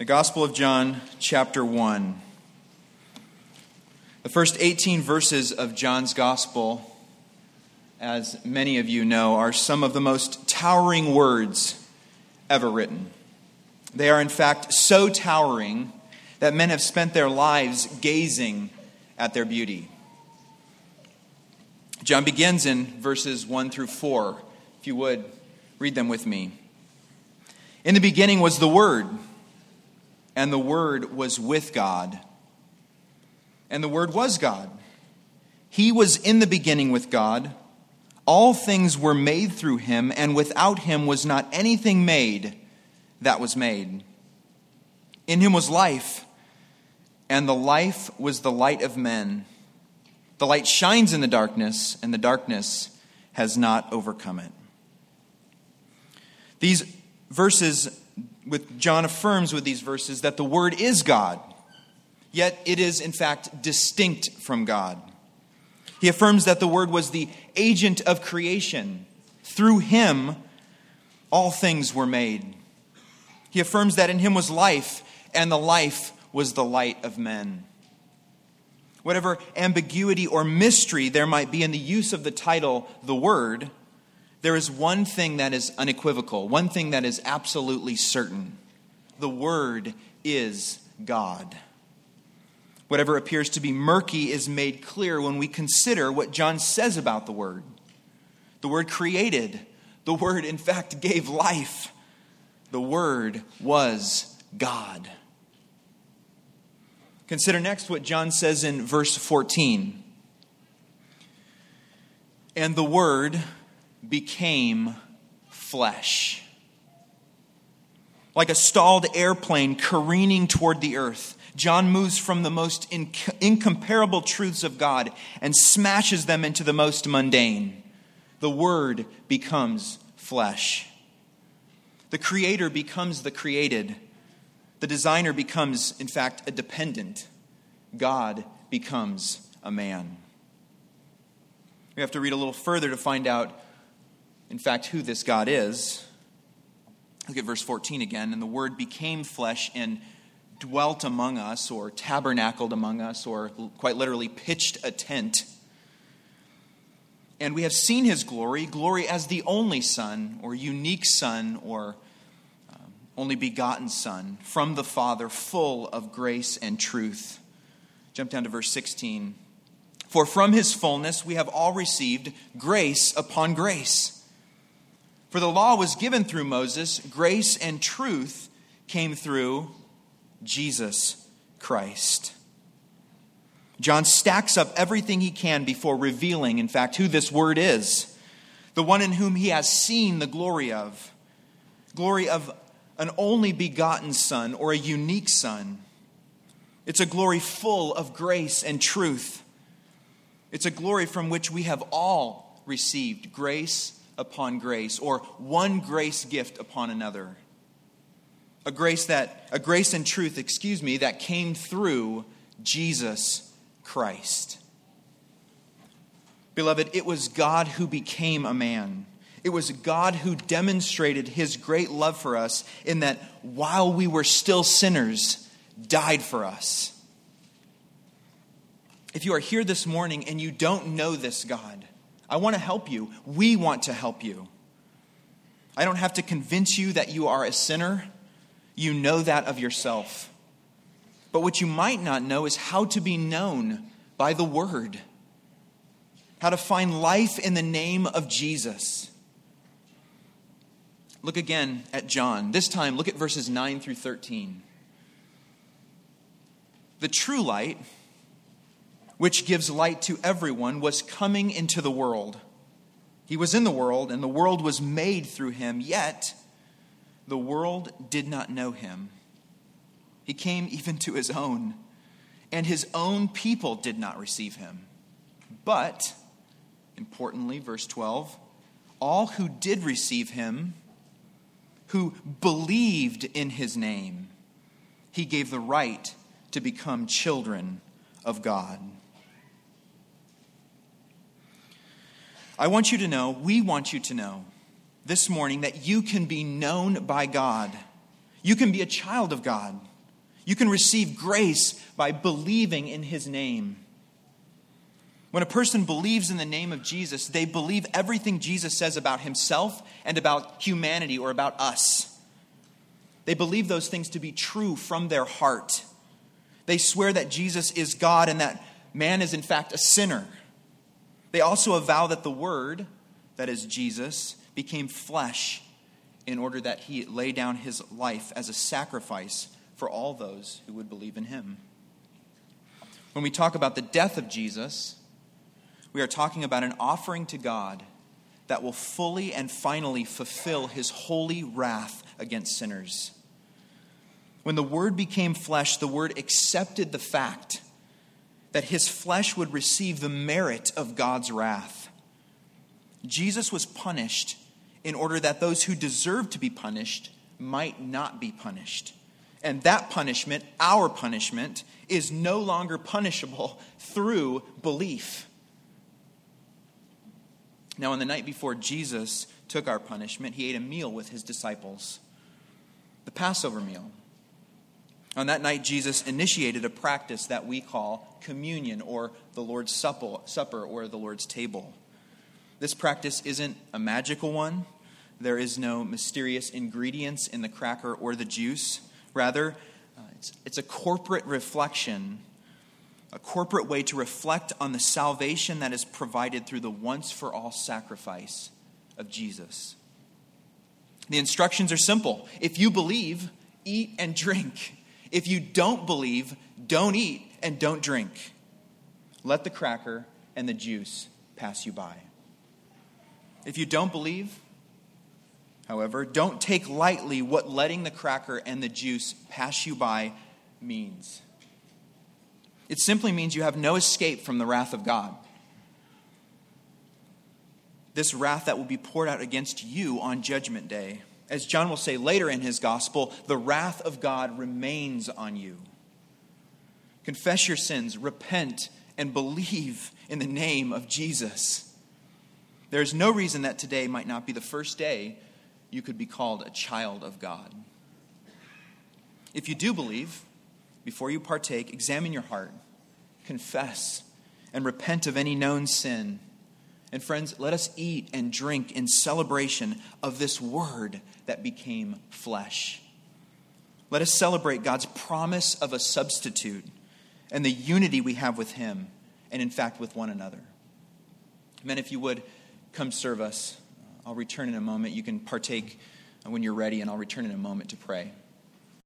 The Gospel of John, chapter 1. The first 18 verses of John's Gospel, as many of you know, are some of the most towering words ever written. They are, in fact, so towering that men have spent their lives gazing at their beauty. John begins in verses 1 through 4. If you would, read them with me. In the beginning was the Word and the Word was with God. And the Word was God. He was in the beginning with God. All things were made through him, and without him was not anything made that was made. In him was life, and the life was the light of men. The light shines in the darkness, and the darkness has not overcome it. These verses with John affirms with these verses that the Word is God, yet it is in fact distinct from God. He affirms that the Word was the agent of creation. Through him, all things were made. He affirms that in him was life, and the life was the light of men. Whatever ambiguity or mystery there might be in the use of the title, the Word, there is one thing that is unequivocal, one thing that is absolutely certain the Word is God. Whatever appears to be murky is made clear when we consider what John says about the Word. The Word created, the Word, in fact, gave life. The Word was God. Consider next what John says in verse 14. And the Word became flesh. Like a stalled airplane careening toward the earth, John moves from the most inc- incomparable truths of God and smashes them into the most mundane. The Word becomes flesh. The Creator becomes the created. The designer becomes, in fact, a dependent. God becomes a man. We have to read a little further to find out in fact, who this God is. Look at verse 14 again. And the Word became flesh and dwelt among us, or tabernacled among us, or quite literally pitched a tent. And we have seen his glory, glory as the only Son, or unique Son, or um, only begotten Son, from the Father, full of grace and truth. Jump down to verse 16. For from his fullness we have all received grace upon grace. For the law was given through Moses, grace and truth came through Jesus Christ. John stacks up everything he can before revealing, in fact, who this word is the one in whom he has seen the glory of. Glory of an only begotten Son or a unique Son. It's a glory full of grace and truth. It's a glory from which we have all received grace upon grace, or one grace gift upon another. A grace that, a grace and truth, excuse me, that came through Jesus Christ. Beloved, it was God who became a man. It was God who demonstrated his great love for us in that while we were still sinners, died for us. If you are here this morning and you don't know this God, I want to help you. We want to help you. I don't have to convince you that you are a sinner. You know that of yourself. But what you might not know is how to be known by the Word, how to find life in the name of Jesus. Look again at John. This time, look at verses 9 through 13. The true light which gives light to everyone, was coming into the world. He was in the world, and the world was made through him, yet the world did not know him. He came even to his own, and his own people did not receive him. But, importantly, verse 12, all who did receive him, who believed in his name, he gave the right to become children of God. I want you to know, we want you to know this morning that you can be known by God. You can be a child of God. You can receive grace by believing in his name. When a person believes in the name of Jesus, they believe everything Jesus says about himself and about humanity or about us. They believe those things to be true from their heart. They swear that Jesus is God and that man is, in fact, a sinner. They also avow that the Word, that is Jesus, became flesh in order that he lay down his life as a sacrifice for all those who would believe in him. When we talk about the death of Jesus, we are talking about an offering to God that will fully and finally fulfill his holy wrath against sinners. When the Word became flesh, the Word accepted the fact that his flesh would receive the merit of God's wrath. Jesus was punished in order that those who deserve to be punished might not be punished. And that punishment, our punishment, is no longer punishable through belief. Now, on the night before Jesus took our punishment, he ate a meal with his disciples, the Passover meal. On that night, Jesus initiated a practice that we call communion or the Lord's Supper or the Lord's table. This practice isn't a magical one. There is no mysterious ingredients in the cracker or the juice. Rather, uh, it's, it's a corporate reflection, a corporate way to reflect on the salvation that is provided through the once for all sacrifice of Jesus. The instructions are simple. If you believe, eat and drink. If you don't believe, don't eat and don't drink. Let the cracker and the juice pass you by. If you don't believe, however, don't take lightly what letting the cracker and the juice pass you by means. It simply means you have no escape from the wrath of God. This wrath that will be poured out against you on Judgment Day. As John will say later in his gospel, the wrath of God remains on you. Confess your sins, repent, and believe in the name of Jesus. There is no reason that today might not be the first day you could be called a child of God. If you do believe, before you partake, examine your heart, confess, and repent of any known sin. And friends, let us eat and drink in celebration of this word that became flesh. Let us celebrate God's promise of a substitute and the unity we have with Him, and in fact with one another. Men, if you would come serve us, I'll return in a moment. You can partake when you're ready, and I'll return in a moment to pray.